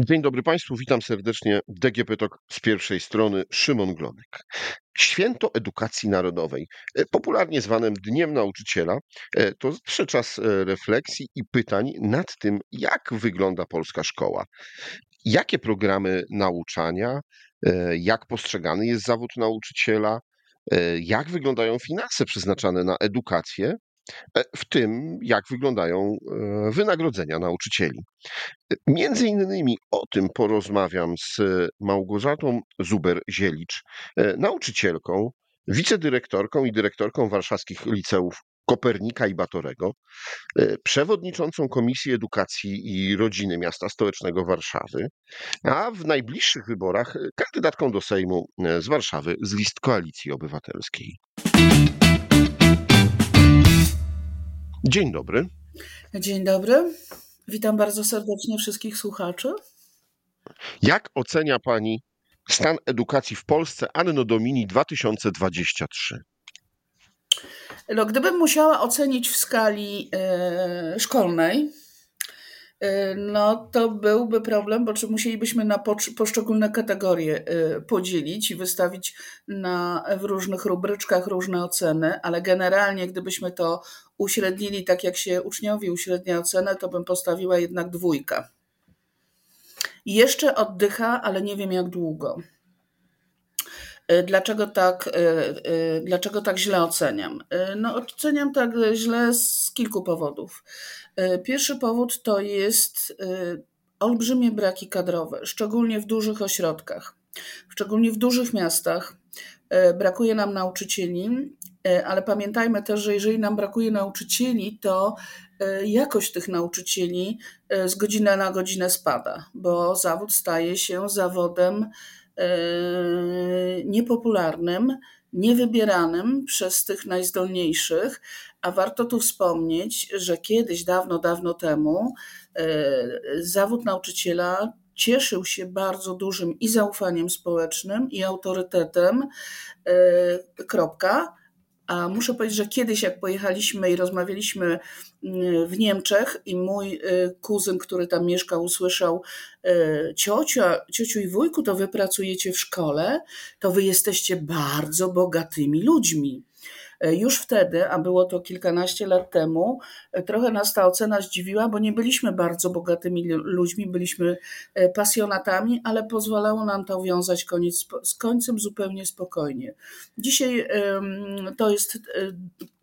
Dzień dobry Państwu, witam serdecznie DGP Talk z pierwszej strony Szymon Glonek. Święto Edukacji Narodowej, e, popularnie zwanym Dniem Nauczyciela, e, to zawsze czas e, refleksji i pytań nad tym, jak wygląda polska szkoła. Jakie programy nauczania, jak postrzegany jest zawód nauczyciela, jak wyglądają finanse przeznaczane na edukację, w tym jak wyglądają wynagrodzenia nauczycieli. Między innymi o tym porozmawiam z Małgorzatą Zuber-Zielicz, nauczycielką, wicedyrektorką i dyrektorką warszawskich liceów Kopernika i Batorego, przewodniczącą Komisji Edukacji i Rodziny Miasta Stołecznego Warszawy, a w najbliższych wyborach kandydatką do Sejmu z Warszawy z list Koalicji Obywatelskiej. Dzień dobry. Dzień dobry. Witam bardzo serdecznie wszystkich słuchaczy. Jak ocenia Pani stan edukacji w Polsce Anno Domini 2023? No, gdybym musiała ocenić w skali e, szkolnej, e, no to byłby problem, bo musielibyśmy na poszczególne kategorie e, podzielić i wystawić na, w różnych rubryczkach różne oceny, ale generalnie gdybyśmy to uśrednili tak, jak się uczniowi uśrednia ocenę, to bym postawiła jednak dwójkę. Jeszcze oddycha, ale nie wiem jak długo. E, dlaczego tak, e, e, dlaczego tak źle oceniam? No, oceniam tak źle z kilku powodów. Pierwszy powód to jest olbrzymie braki kadrowe, szczególnie w dużych ośrodkach, szczególnie w dużych miastach. Brakuje nam nauczycieli, ale pamiętajmy też, że jeżeli nam brakuje nauczycieli, to e, jakość tych nauczycieli e, z godziny na godzinę spada, bo zawód staje się zawodem niepopularnym, niewybieranym przez tych najzdolniejszych, a warto tu wspomnieć, że kiedyś, dawno, dawno temu, zawód nauczyciela cieszył się bardzo dużym i zaufaniem społecznym, i autorytetem. Kropka. A muszę powiedzieć, że kiedyś, jak pojechaliśmy i rozmawialiśmy mm, w Niemczech, i mój y, kuzyn, który tam mieszkał, usłyszał: y, Ciocia, ciociu i wujku, to wy pracujecie w szkole, to wy jesteście bardzo bogatymi ludźmi. E, już wtedy, a było to kilkanaście lat temu, e, trochę nas ta ocena zdziwiła, bo nie byliśmy bardzo bogatymi ludźmi, byliśmy e, pasjonatami, ale pozwalało nam to wiązać koniec z końcem zupełnie spokojnie. Dzisiaj to jest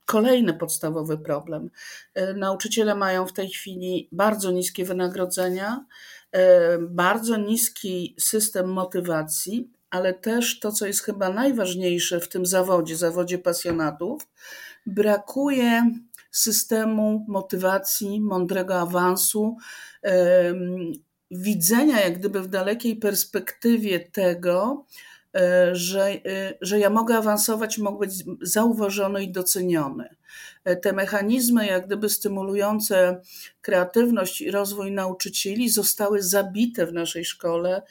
Kolejny podstawowy problem. Nauczyciele mają w tej chwili bardzo niskie wynagrodzenia, bardzo niski system motywacji, ale też to, co jest chyba najważniejsze w tym zawodzie, zawodzie pasjonatów, brakuje systemu motywacji, mądrego awansu, widzenia jak gdyby w dalekiej perspektywie tego, E, że, e, że ja mogę awansować, mogę być zauważony i doceniony. E, te mechanizmy, jak gdyby stymulujące kreatywność i rozwój nauczycieli, zostały zabite w naszej szkole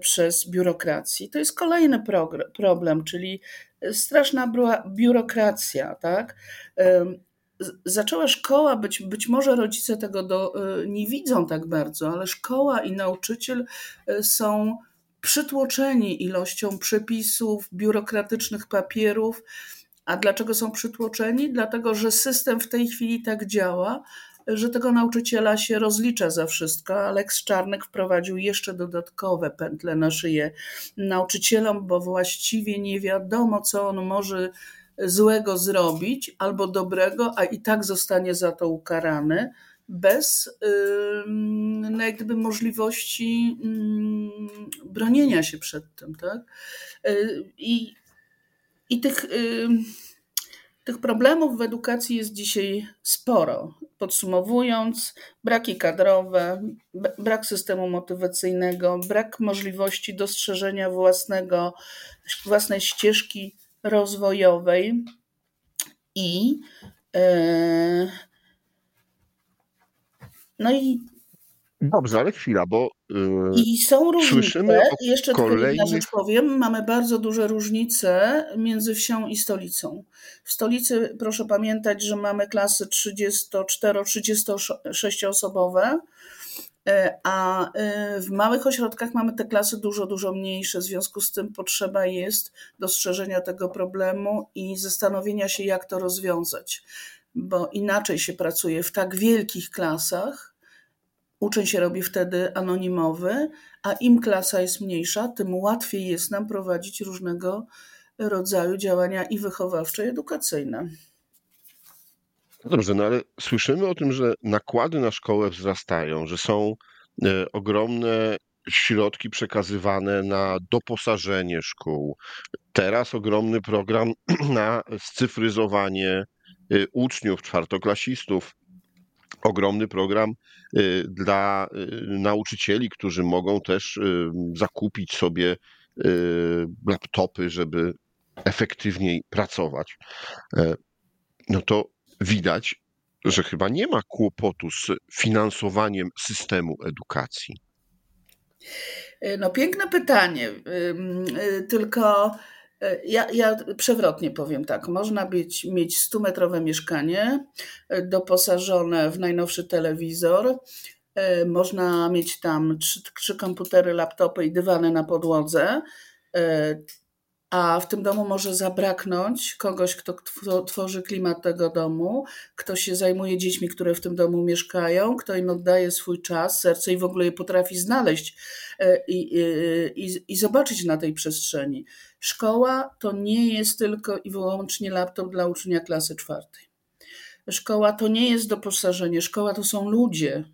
przez biurokrację. To jest kolejny problem, czyli straszna biurokracja, tak? Zaczęła szkoła być, być może rodzice tego do, nie widzą tak bardzo, ale szkoła i nauczyciel są przytłoczeni ilością przepisów, biurokratycznych papierów. A dlaczego są przytłoczeni? Dlatego, że system w tej chwili tak działa, że tego nauczyciela się rozlicza za wszystko. Alex Czarnek wprowadził jeszcze dodatkowe pętle na szyję nauczycielom, bo właściwie nie wiadomo, co on może złego zrobić albo dobrego, a i tak zostanie za to ukarany bez no jak gdyby możliwości bronienia się przed tym. Tak? Y, I, i tych, tych problemów w edukacji jest dzisiaj sporo. Podsumowując, braki kadrowe, brak systemu motywacyjnego, brak możliwości dostrzeżenia własnego, własnej ścieżki rozwojowej i yy, no i. Dobrze, ale chwila, bo. Yy, I są różnice. Jeszcze kolejnych... tylko rzecz powiem. Mamy bardzo duże różnice między wsią i stolicą. W stolicy proszę pamiętać, że mamy klasy 34-36 osobowe. a w małych ośrodkach mamy te klasy dużo, dużo mniejsze. W związku z tym potrzeba jest dostrzeżenia tego problemu i zastanowienia się, jak to rozwiązać, bo inaczej się pracuje w tak wielkich klasach. Uczeń się robi wtedy anonimowy, a im klasa jest mniejsza, tym łatwiej jest nam prowadzić różnego rodzaju działania i wychowawcze, i edukacyjne. No dobrze, no ale słyszymy o tym, że nakłady na szkołę wzrastają, że są e, ogromne środki przekazywane na doposażenie szkół. Teraz ogromny program na scyfryzowanie e, uczniów, czwartoklasistów. Ogromny program e, dla nauczycieli, którzy mogą też zakupić sobie laptopy, żeby efektywniej pracować. No to widać, że chyba nie ma kłopotu z finansowaniem systemu edukacji. No, piękne pytanie. Y, tylko y, ja, ja przewrotnie powiem tak. Można być, mieć 100-metrowe mieszkanie y, doposażone w najnowszy telewizor. Można mieć tam trzy, trzy komputery, laptopy i dywany na podłodze a w tym domu może zabraknąć kogoś, kto tworzy klimat tego domu, kto się zajmuje dziećmi, które w tym domu mieszkają, kto im oddaje swój czas, serce i w ogóle je potrafi znaleźć e, i, i, i zobaczyć na tej przestrzeni. Szkoła to nie jest tylko i wyłącznie laptop dla ucznia klasy czwartej. Szkoła to nie jest doposażenie, szkoła to są ludzie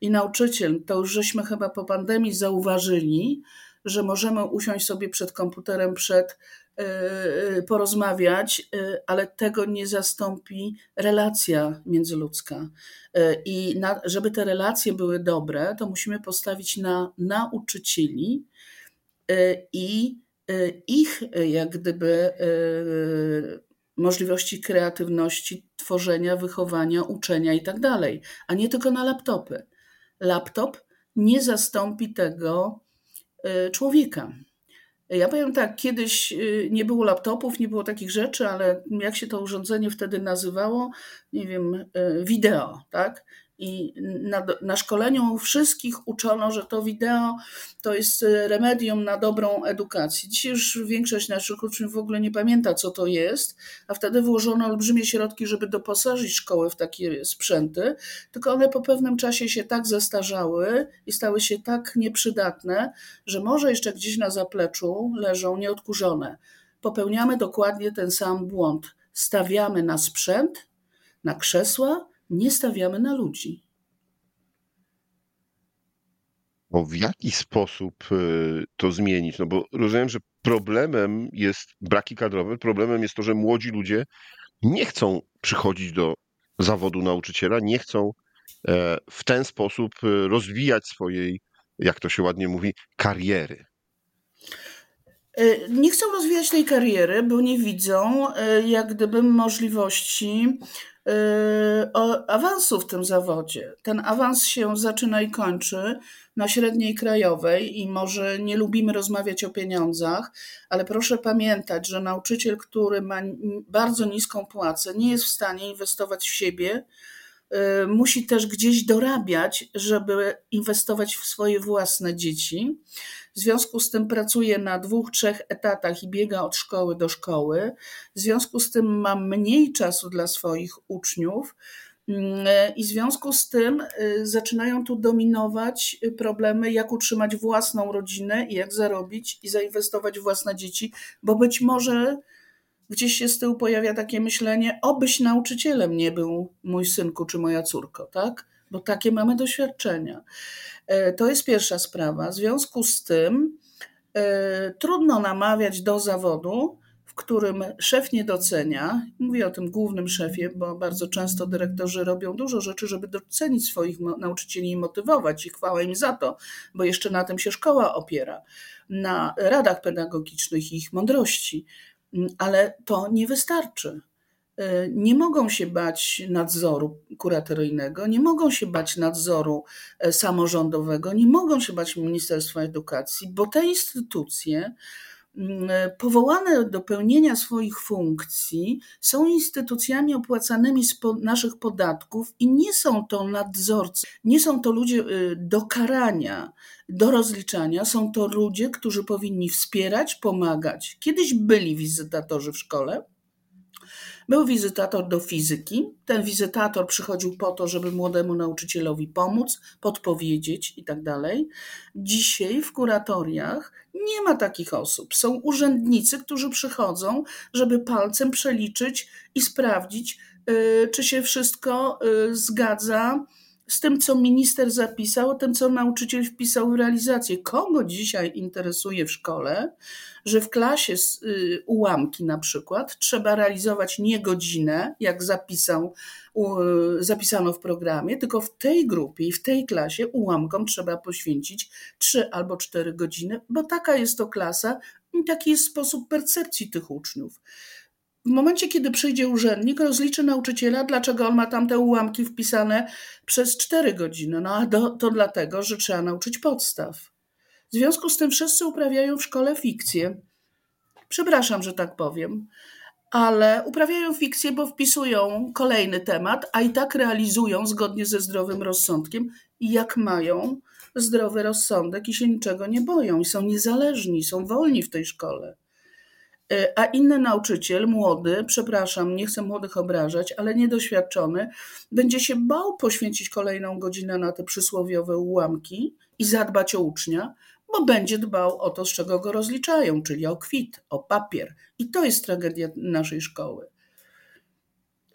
i nauczyciel. To już żeśmy chyba po pandemii zauważyli, że możemy usiąść sobie przed komputerem, przed e, porozmawiać, e, ale tego nie zastąpi relacja międzyludzka. I na, żeby te relacje były dobre, to musimy postawić na nauczycieli i ich jak gdyby możliwości kreatywności, tworzenia, wychowania, uczenia i tak dalej, a nie tylko na laptopy. Laptop nie zastąpi tego, Y, człowieka. Ja powiem tak, kiedyś y, nie było laptopów, nie było takich rzeczy, ale jak się to urządzenie wtedy nazywało? Nie wiem, y, wideo, tak? I na, na szkoleniu wszystkich uczono, że to wideo to jest e, remedium na dobrą edukację. Dzisiaj już większość naszych uczniów w ogóle nie pamięta, co to jest, a wtedy włożono olbrzymie środki, żeby doposażyć szkoły w takie sprzęty, tylko one po pewnym czasie się tak zestarzały i stały się tak nieprzydatne, że może jeszcze gdzieś na zapleczu leżą nieodkurzone. Popełniamy dokładnie ten sam błąd. Stawiamy na sprzęt, na krzesła, nie stawiamy na ludzi. Bo w jaki sposób y, to zmienić? No bo rozumiem, że problemem jest braki kadrowe, problemem jest to, że młodzi ludzie nie chcą przychodzić do zawodu nauczyciela, nie chcą e, w ten sposób y, rozwijać swojej, jak to się ładnie mówi, kariery. E, nie chcą rozwijać tej kariery, bo nie widzą e, jak gdyby możliwości Yy, awansu w tym zawodzie. Ten awans się zaczyna i kończy na średniej krajowej i może nie lubimy rozmawiać o pieniądzach, ale proszę pamiętać, że nauczyciel, który ma bardzo niską płacę, nie jest w stanie inwestować w siebie, musi też gdzieś dorabiać, żeby inwestować w swoje własne dzieci. W związku z tym pracuje na dwóch, trzech etatach i biega od szkoły do szkoły. W związku z tym ma mniej czasu dla swoich uczniów. Mm, I w związku z tym y, zaczynają tu dominować problemy, jak utrzymać własną rodzinę jak zarobić i zainwestować w własne dzieci, bo być może gdzieś się z tyłu pojawia takie myślenie, obyś nauczycielem nie był mój synku czy moja córko, tak? Bo takie mamy doświadczenia. E, to jest pierwsza sprawa. W związku z tym e, trudno namawiać do zawodu, w którym szef nie docenia. Mówię o tym głównym szefie, bo bardzo często dyrektorzy robią dużo rzeczy, żeby docenić swoich nauczycieli i motywować i chwała im za to, bo jeszcze na tym się szkoła opiera, na radach pedagogicznych i ich mądrości. Mm, ale to nie wystarczy. E, nie mogą się bać nadzoru kuratoryjnego, nie mogą się bać nadzoru e, samorządowego, nie mogą się bać Ministerstwa Edukacji, bo te instytucje powołane do pełnienia swoich funkcji, są instytucjami opłacanymi z naszych podatków i nie są to nadzorcy, nie są to ludzie y, do karania, do rozliczania, są to ludzie, którzy powinni wspierać, pomagać. Kiedyś byli wizytatorzy w szkole, był wizytator do fizyki. Ten wizytator przychodził po to, żeby młodemu nauczycielowi pomóc, podpowiedzieć i tak. Dzisiaj w kuratoriach nie ma takich osób. Są urzędnicy, którzy przychodzą, żeby palcem przeliczyć i sprawdzić, y, czy się wszystko y, zgadza z tym, co minister zapisał, tym, co nauczyciel wpisał w realizację. Kogo dzisiaj interesuje w szkole, że w klasie y, ułamki na przykład trzeba realizować nie godzinę, jak zapisał, zapisano w programie, tylko w tej grupie i w tej klasie ułamkom trzeba poświęcić 3 albo 4 godziny, bo taka jest to klasa i taki jest sposób percepcji tych uczniów. W momencie, kiedy przyjdzie urzędnik, rozliczy nauczyciela, dlaczego on ma tam te ułamki wpisane przez 4 godziny. No a do, to dlatego, że trzeba nauczyć podstaw. W związku z tym wszyscy uprawiają w szkole fikcję. Przepraszam, że tak powiem, ale uprawiają fikcję, bo wpisują kolejny temat, a i tak realizują zgodnie ze zdrowym rozsądkiem, jak mają zdrowy rozsądek i się niczego nie boją, i są niezależni, są wolni w tej szkole. E, a inny nauczyciel, młody, przepraszam, nie chcę młodych obrażać, ale niedoświadczony, będzie się bał poświęcić kolejną godzinę na te przysłowiowe ułamki i zadbać o ucznia, bo będzie dbał o to, z czego go rozliczają, czyli o kwit, o papier. I to jest tragedia naszej szkoły.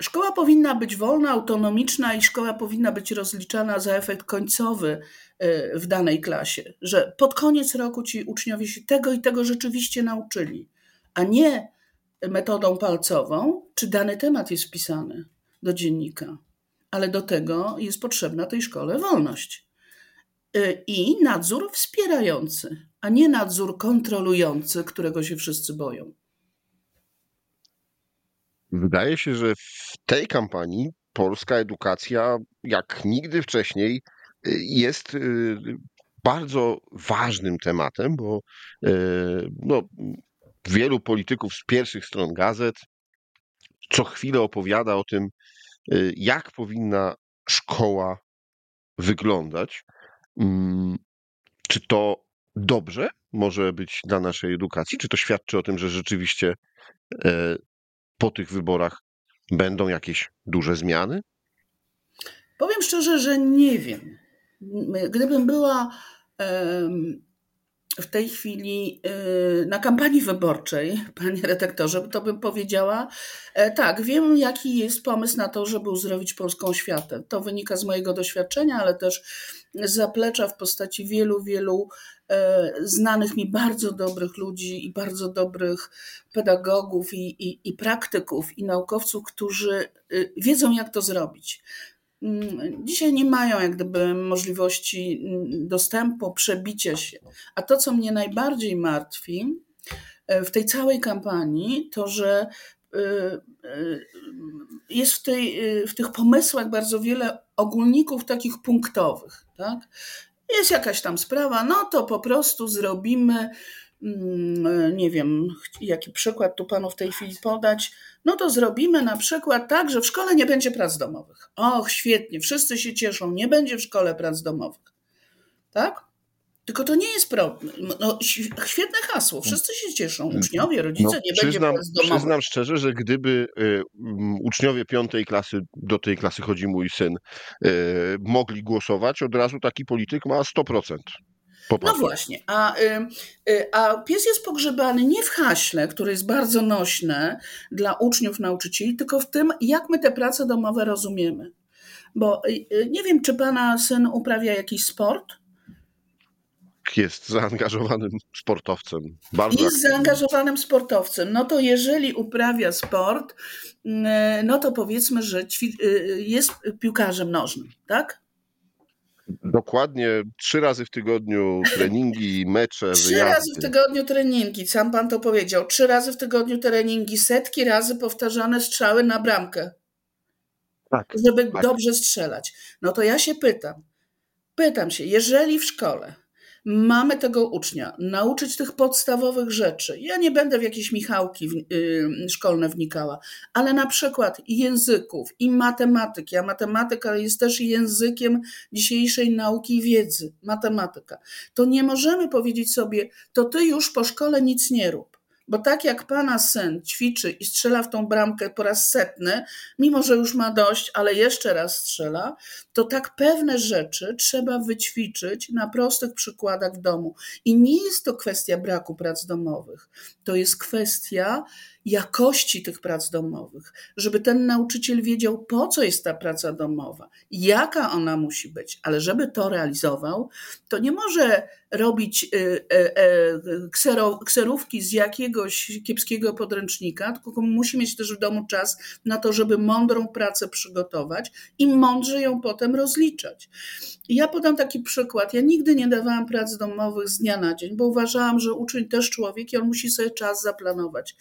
Szkoła powinna być wolna, autonomiczna i szkoła powinna być rozliczana za efekt końcowy e, w danej klasie, że pod koniec roku ci uczniowie się tego i tego rzeczywiście nauczyli a nie metodą palcową, czy dany temat jest wpisany do dziennika. Ale do tego jest potrzebna tej szkole wolność y, i nadzór wspierający, a nie nadzór kontrolujący, którego się wszyscy boją. Wydaje się, że w tej kampanii polska edukacja, jak nigdy wcześniej, y, jest y, bardzo ważnym tematem, bo no, wielu polityków z pierwszych stron gazet co chwilę opowiada o tym, y, jak powinna szkoła wyglądać. Mm, czy to dobrze może być dla naszej edukacji? Czy to świadczy o tym, że rzeczywiście e, po tych wyborach będą jakieś duże zmiany? Powiem szczerze, że nie wiem. Gdybym była w tej chwili y, na kampanii wyborczej, panie redaktorze, to bym powiedziała, e, tak, wiem jaki jest pomysł na to, żeby uzdrowić polską oświatę. To wynika z mojego doświadczenia, ale też z zaplecza w postaci wielu, wielu e, znanych mi bardzo dobrych ludzi i bardzo dobrych pedagogów i, i, i praktyków i naukowców, którzy y, wiedzą jak to zrobić. Mm, dzisiaj nie mają jak gdyby możliwości mm, dostępu, przebicia się. A to, co mnie najbardziej martwi e, w tej całej kampanii, to że e, e, jest w, tej, w tych pomysłach bardzo wiele ogólników takich punktowych. Tak? Jest jakaś tam sprawa, no to po prostu zrobimy Mm, nie wiem, jaki przykład tu panu w tej chwili podać, no to zrobimy na przykład tak, że w szkole nie będzie prac domowych. Och, świetnie, wszyscy się cieszą, nie będzie w szkole prac domowych. Tak? Tylko to nie jest problem. No, świetne hasło, wszyscy się cieszą, mm. uczniowie, rodzice, no, nie przyznam, będzie prac domowych. Przyznam szczerze, że gdyby y, uczniowie piątej klasy, do tej klasy chodzi mój syn, y, mogli głosować, od razu taki polityk ma 100%. No właśnie, a, y, y, a pies jest pogrzebany nie w haśle, które jest bardzo nośne dla uczniów, nauczycieli, tylko w tym, jak my te prace domowe rozumiemy. Bo y, nie wiem, czy pana syn uprawia jakiś sport? Jest zaangażowanym sportowcem. Bardzo jest zaangażowanym sportowcem. No to jeżeli uprawia sport, no to powiedzmy, że jest piłkarzem nożnym, tak? Dokładnie trzy razy w tygodniu treningi, mecze, Trzy wyjazdy. razy w tygodniu treningi, sam pan to powiedział. Trzy razy w tygodniu treningi, setki razy powtarzane strzały na bramkę. Tak. Żeby tak. dobrze strzelać. No to ja się pytam, pytam się, jeżeli w szkole mamy tego ucznia, nauczyć tych podstawowych rzeczy. Ja nie będę w jakieś Michałki y, szkolne wnikała, ale na przykład języków i matematyki, a matematyka jest też językiem dzisiejszej nauki i wiedzy, matematyka. To nie możemy powiedzieć sobie, to ty już po szkole nic nie rób. Bo tak jak pana syn ćwiczy i strzela w tą bramkę po raz setny, mimo że już ma dość, ale jeszcze raz strzela, to tak pewne rzeczy trzeba wyćwiczyć na prostych przykładach w domu. I nie jest to kwestia braku prac domowych, to jest kwestia jakości tych prac domowych, żeby ten nauczyciel wiedział, po co jest ta praca domowa, jaka ona musi być, ale żeby to realizował, to nie może robić y, y, y, kserówki z jakiegoś kiepskiego podręcznika, tylko musi mieć też w domu czas na to, żeby mądrą pracę przygotować i mądrze ją potem rozliczać. Ja podam taki przykład. Ja nigdy nie dawałam prac domowych z dnia na dzień, bo uważałam, że uczeń też człowiek i on musi sobie czas zaplanować.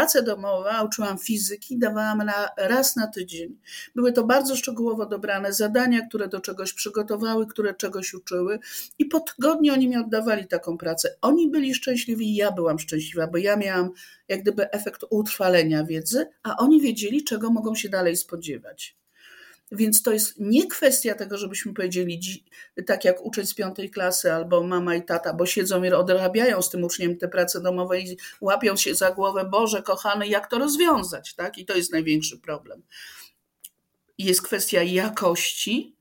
Prace domowe, uczyłam fizyki, dawałam na raz na tydzień. Były to bardzo szczegółowo dobrane zadania, które do czegoś przygotowały, które czegoś uczyły i po tygodniu oni mi oddawali taką pracę. Oni byli szczęśliwi ja byłam szczęśliwa, bo ja miałam jak gdyby efekt utrwalenia wiedzy, a oni wiedzieli, czego mogą się dalej spodziewać. Więc to jest nie kwestia tego, żebyśmy powiedzieli tak jak uczeń z piątej klasy albo mama i tata, bo siedzą i odrabiają z tym uczniem te prace domowe i łapią się za głowę, Boże kochany, jak to rozwiązać, tak? I to jest największy problem. Jest kwestia jakości,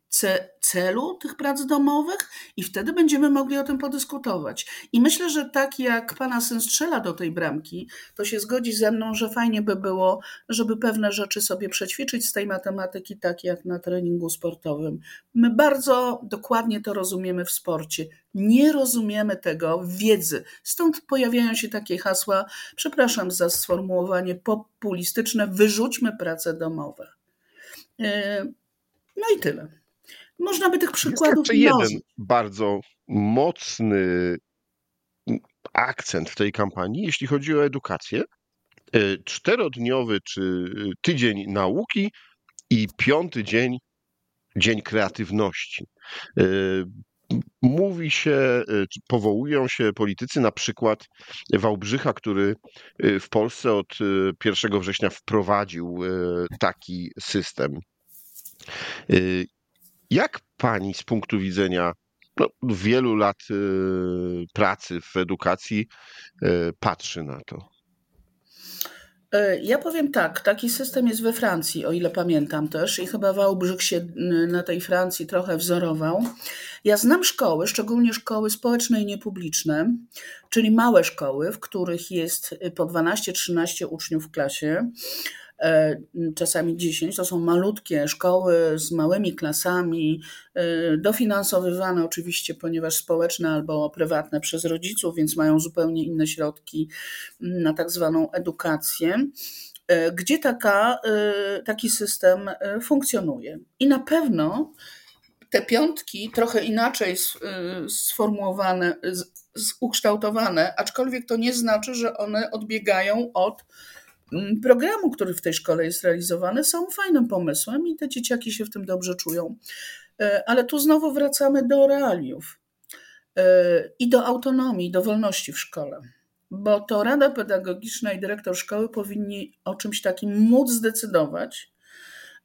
celu tych prac domowych i wtedy będziemy mogli o tym podyskutować. I myślę, że tak jak pana syn strzela do tej bramki, to się zgodzi ze mną, że fajnie by było, żeby pewne rzeczy sobie przećwiczyć z tej matematyki, tak jak na treningu sportowym. My bardzo dokładnie to rozumiemy w sporcie. Nie rozumiemy tego wiedzy. Stąd pojawiają się takie hasła, przepraszam za sformułowanie populistyczne, wyrzućmy prace domowe. Yy, no i tyle. Można by tych przykładów jeszcze jeden bardzo mocny akcent w tej kampanii, jeśli chodzi o edukację. E, czterodniowy czy tydzień nauki i piąty dzień, dzień kreatywności. E, mówi się, e, powołują się politycy na przykład Wałbrzycha, który w Polsce od 1 września wprowadził taki system. Jak pani z punktu widzenia no, wielu lat y, pracy w edukacji y, patrzy na to? E, ja powiem tak, taki system jest we Francji, o ile pamiętam też, i chyba Wałbrzych się na tej Francji trochę wzorował. Ja znam szkoły, szczególnie szkoły społeczne i niepubliczne, czyli małe szkoły, w których jest po 12-13 uczniów w klasie czasami 10. To są malutkie szkoły z małymi klasami, e, dofinansowywane oczywiście, ponieważ społeczne albo prywatne przez rodziców, więc mają zupełnie inne środki na tak zwaną edukację e, gdzie taka, taki system funkcjonuje. I na pewno te piątki trochę inaczej sformułowane, ukształtowane, aczkolwiek to nie znaczy, że one odbiegają od programu, który w tej szkole jest realizowany, są fajnym pomysłem i te dzieciaki się w tym dobrze czują. E, ale tu znowu wracamy do realiów e, i do autonomii, do wolności w szkole. Bo to Rada Pedagogiczna i dyrektor szkoły powinni o czymś takim móc zdecydować.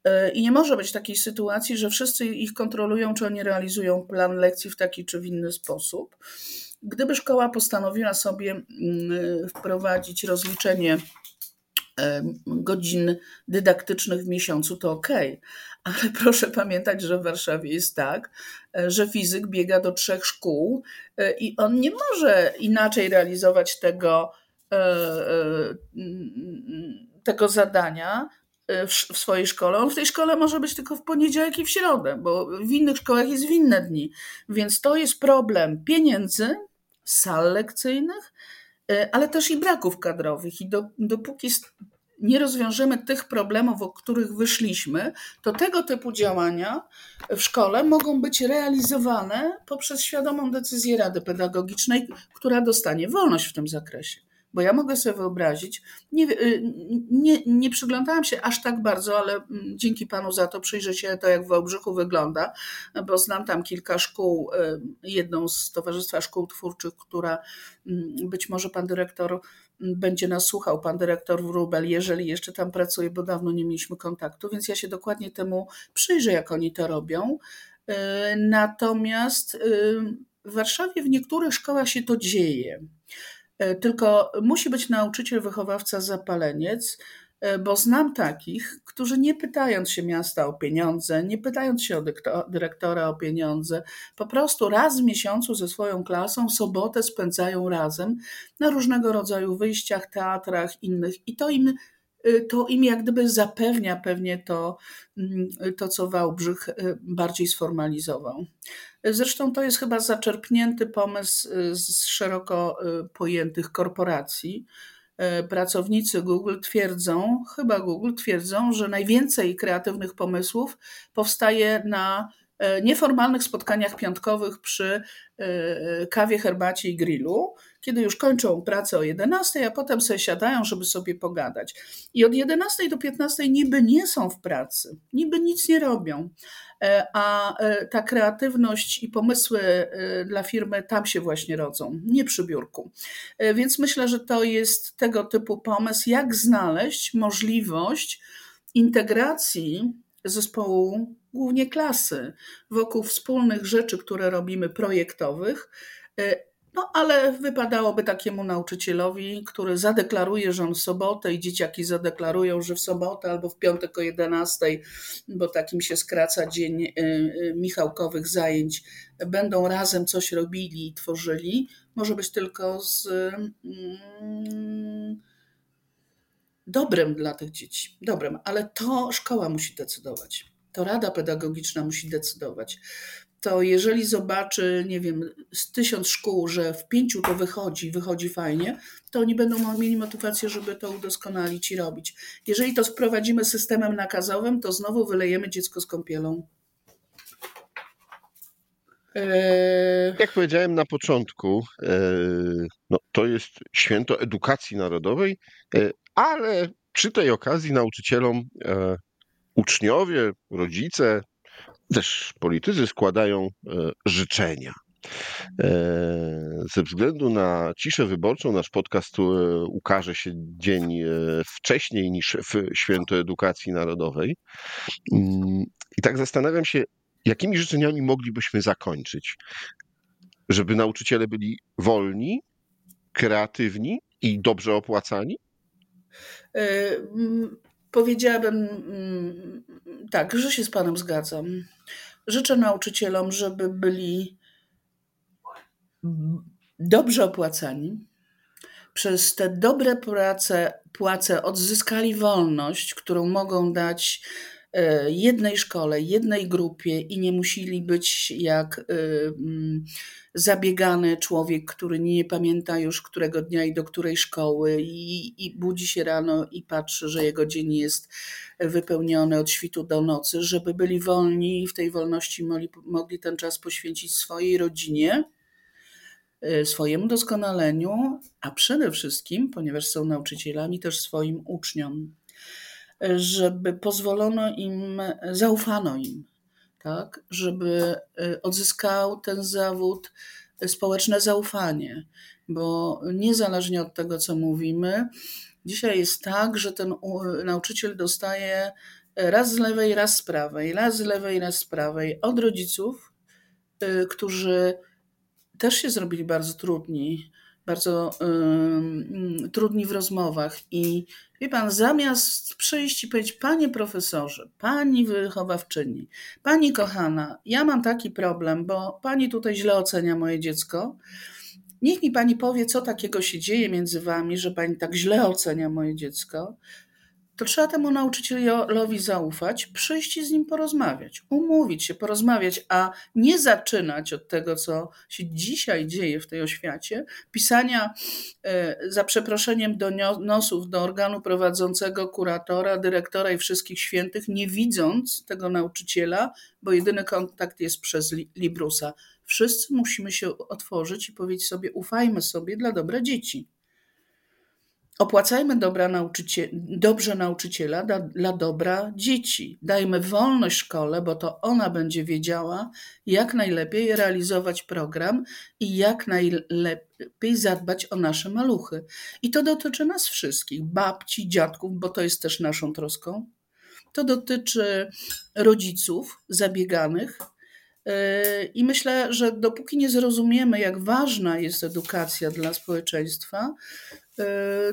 E, I nie może być takiej sytuacji, że wszyscy ich kontrolują, czy oni realizują plan lekcji w taki czy w inny sposób. Gdyby szkoła postanowiła sobie mm, wprowadzić rozliczenie godzin dydaktycznych w miesiącu, to ok. Ale proszę pamiętać, że w Warszawie jest tak, e, że fizyk biega do trzech szkół e, i on nie może inaczej realizować tego, e, tego zadania w swojej szkole. On w tej szkole może być tylko w poniedziałek i w środę, bo w innych szkołach jest w inne dni. Więc to jest problem pieniędzy, sal lekcyjnych, ale też i braków kadrowych. I do, dopóki nie rozwiążemy tych problemów, o których wyszliśmy, to tego typu działania w szkole mogą być realizowane poprzez świadomą decyzję Rady Pedagogicznej, która dostanie wolność w tym zakresie. Bo ja mogę sobie wyobrazić, nie, nie, nie przyglądałam się aż tak bardzo, ale mm, dzięki Panu za to przyjrzę się to, jak w Wałbrzychu wygląda, bo znam tam kilka szkół, jedną z Towarzystwa Szkół Twórczych, która mm, być może Pan Dyrektor będzie nas słuchał pan dyrektor Wrubel, jeżeli jeszcze tam pracuje, bo dawno nie mieliśmy kontaktu, więc ja się dokładnie temu przyjrzę, jak oni to robią. E, natomiast e, w Warszawie w niektórych szkołach się to dzieje. E, tylko musi być nauczyciel, wychowawca, zapaleniec, bo znam takich, którzy nie pytając się miasta o pieniądze, nie pytając się o dyrektora o pieniądze, po prostu raz w miesiącu ze swoją klasą sobotę spędzają razem na różnego rodzaju wyjściach, teatrach, innych i to im e, to im jak gdyby zapewnia pewnie to, mm, to, co Wałbrzych e, bardziej sformalizował. Zresztą to jest chyba zaczerpnięty pomysł z szeroko pojętych korporacji, E, pracownicy Google twierdzą, chyba Google twierdzą, że najwięcej kreatywnych pomysłów powstaje na e, nieformalnych spotkaniach piątkowych przy e, kawie, herbacie i grillu, kiedy już kończą pracę o 11, a potem sobie siadają, żeby sobie pogadać. I od 11 do 15 niby nie są w pracy, niby nic nie robią, E, a e, ta kreatywność i pomysły e, dla firmy tam się właśnie rodzą, nie przy biurku. Więc myślę, że to jest tego typu pomysł, jak znaleźć możliwość integracji zespołu, głównie klasy, wokół wspólnych rzeczy, które robimy projektowych, no ale wypadałoby takiemu nauczycielowi, który zadeklaruje, że on w sobotę i dzieciaki zadeklarują, że w sobotę albo w piątek o 11, bo takim się skraca dzień y, y, Michałkowych zajęć, będą razem coś robili i tworzyli, może być tylko z mm, dobrym dla tych dzieci. Dobrym, ale to szkoła musi decydować. To Rada Pedagogiczna musi decydować to jeżeli zobaczy, nie wiem, z tysiąc szkół, że w pięciu to wychodzi, wychodzi fajnie, to oni będą mieli motywację, żeby to udoskonalić i robić. Jeżeli to sprowadzimy systemem nakazowym, to znowu wylejemy dziecko z kąpielą. Eee... Jak powiedziałem na początku, e, no, to jest święto edukacji narodowej, e, ale przy tej okazji nauczycielom uczniowie, rodzice, też politycy składają życzenia. Ze względu na ciszę wyborczą nasz podcast ukaże się dzień wcześniej niż w Święto Edukacji Narodowej. Mm, I tak zastanawiam się, jakimi życzeniami moglibyśmy zakończyć, żeby nauczyciele byli wolni, kreatywni i dobrze opłacani? Powiedziałabym mm, tak, że się z Panem zgadzam. Życzę nauczycielom, żeby byli dobrze opłacani. Przez te dobre prace, płace odzyskali wolność, którą mogą dać E, jednej szkole, jednej grupie i nie musieli być jak e, mm, zabiegany człowiek, który nie pamięta już którego dnia i do której szkoły i, i budzi się rano i patrzy, że jego dzień jest wypełniony od świtu do nocy, żeby byli wolni i w tej wolności mogli, mogli ten czas poświęcić swojej rodzinie, e, swojemu doskonaleniu, a przede wszystkim, ponieważ są nauczycielami, też swoim uczniom żeby pozwolono im, zaufano im, tak? żeby y, odzyskał ten zawód społeczne zaufanie, bo niezależnie od tego, co mówimy, dzisiaj jest tak, że ten nauczyciel dostaje raz z lewej, raz z prawej, raz z lewej, raz z prawej od rodziców, y, którzy też się zrobili bardzo trudni bardzo y, trudni w rozmowach. I wie pan, zamiast przyjść i powiedzieć, panie profesorze, pani wychowawczyni, pani kochana, ja mam taki problem, bo pani tutaj źle ocenia moje dziecko. Niech mi pani powie, co takiego się dzieje między wami, że pani tak źle ocenia moje dziecko to trzeba temu nauczycielowi zaufać, przyjść i z nim porozmawiać, umówić się, porozmawiać, a nie zaczynać od tego, co się dzisiaj dzieje w tej oświacie, pisania e, za przeproszeniem donosów do organu prowadzącego, kuratora, dyrektora i wszystkich świętych, nie widząc tego nauczyciela, bo jedyny kontakt jest przez Librusa. Wszyscy musimy się otworzyć i powiedzieć sobie, ufajmy sobie dla dobra dzieci. Opłacajmy dobra nauczycie dobrze nauczyciela dla, dla dobra dzieci. Dajmy wolność szkole, bo to ona będzie wiedziała, jak najlepiej realizować program i jak najlepiej zadbać o nasze maluchy. I to dotyczy nas wszystkich, babci, dziadków, bo to jest też naszą troską. To dotyczy rodziców zabieganych, i myślę, że dopóki nie zrozumiemy, jak ważna jest edukacja dla społeczeństwa,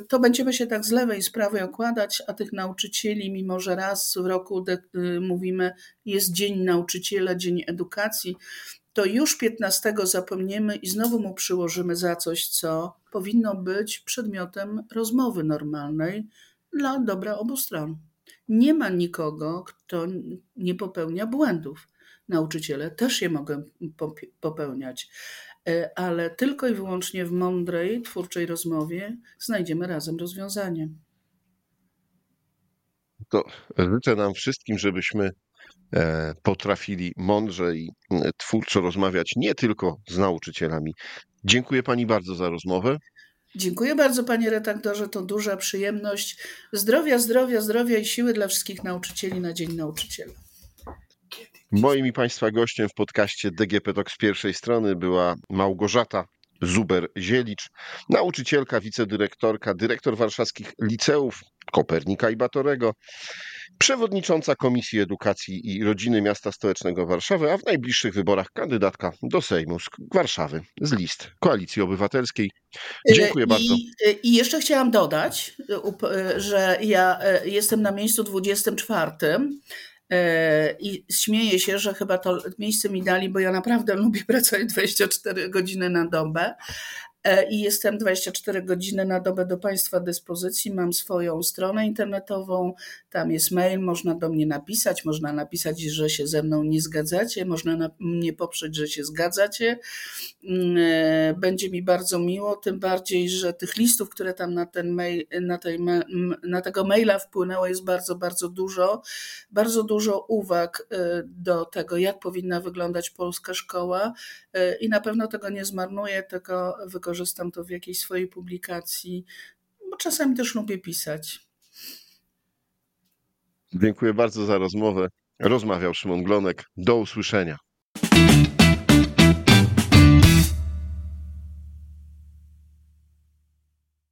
to będziemy się tak z lewej i z prawej okładać, a tych nauczycieli, mimo że raz w roku y, mówimy, jest Dzień Nauczyciela, Dzień Edukacji, to już 15 zapomniemy i znowu mu przyłożymy za coś, co powinno być przedmiotem rozmowy normalnej dla dobra obu stron. Nie ma nikogo, kto nie popełnia błędów. Nauczyciele też je mogą popełniać. E, ale tylko i wyłącznie w mądrej, twórczej rozmowie znajdziemy razem rozwiązanie. To życzę nam wszystkim, żebyśmy e, potrafili mądrze i twórczo rozmawiać nie tylko z nauczycielami. Dziękuję Pani bardzo za rozmowę. Dziękuję bardzo, panie redaktorze. To duża przyjemność. Zdrowia, zdrowia, zdrowia i siły dla wszystkich nauczycieli na Dzień Nauczyciela. Moim i Państwa gościem w podcaście DGP Talk z pierwszej strony była Małgorzata Zuber-Zielicz, nauczycielka, wicedyrektorka, dyrektor warszawskich liceów Kopernika i Batorego, przewodnicząca Komisji Edukacji i Rodziny Miasta Stołecznego Warszawy, a w najbliższych wyborach kandydatka do Sejmu z Warszawy z list Koalicji Obywatelskiej. Dziękuję I, bardzo. I jeszcze chciałam dodać, że ja e, jestem na miejscu 24 E, I śmieję się, że chyba to miejsce mi dali, bo ja naprawdę lubię pracować 24 godziny na dobę. E, i jestem 24 godziny na dobę do Państwa dyspozycji. Mam swoją stronę internetową, tam jest mail, można do mnie napisać, można napisać, że się ze mną nie zgadzacie, można na mnie poprzeć, że się zgadzacie. Mm, e, będzie mi bardzo miło, tym bardziej, że tych listów, które tam na, ten mail, na, tej, na tego maila wpłynęło jest bardzo, bardzo dużo. Bardzo dużo uwag e, do tego, jak powinna wyglądać polska szkoła i na pewno tego nie zmarnuję, tylko wykorzystam wykorzystam to w jakiejś swojej publikacji, bo czasami też lubię pisać. Dziękuję bardzo za rozmowę. Rozmawiał Szymon Glonek. Do usłyszenia.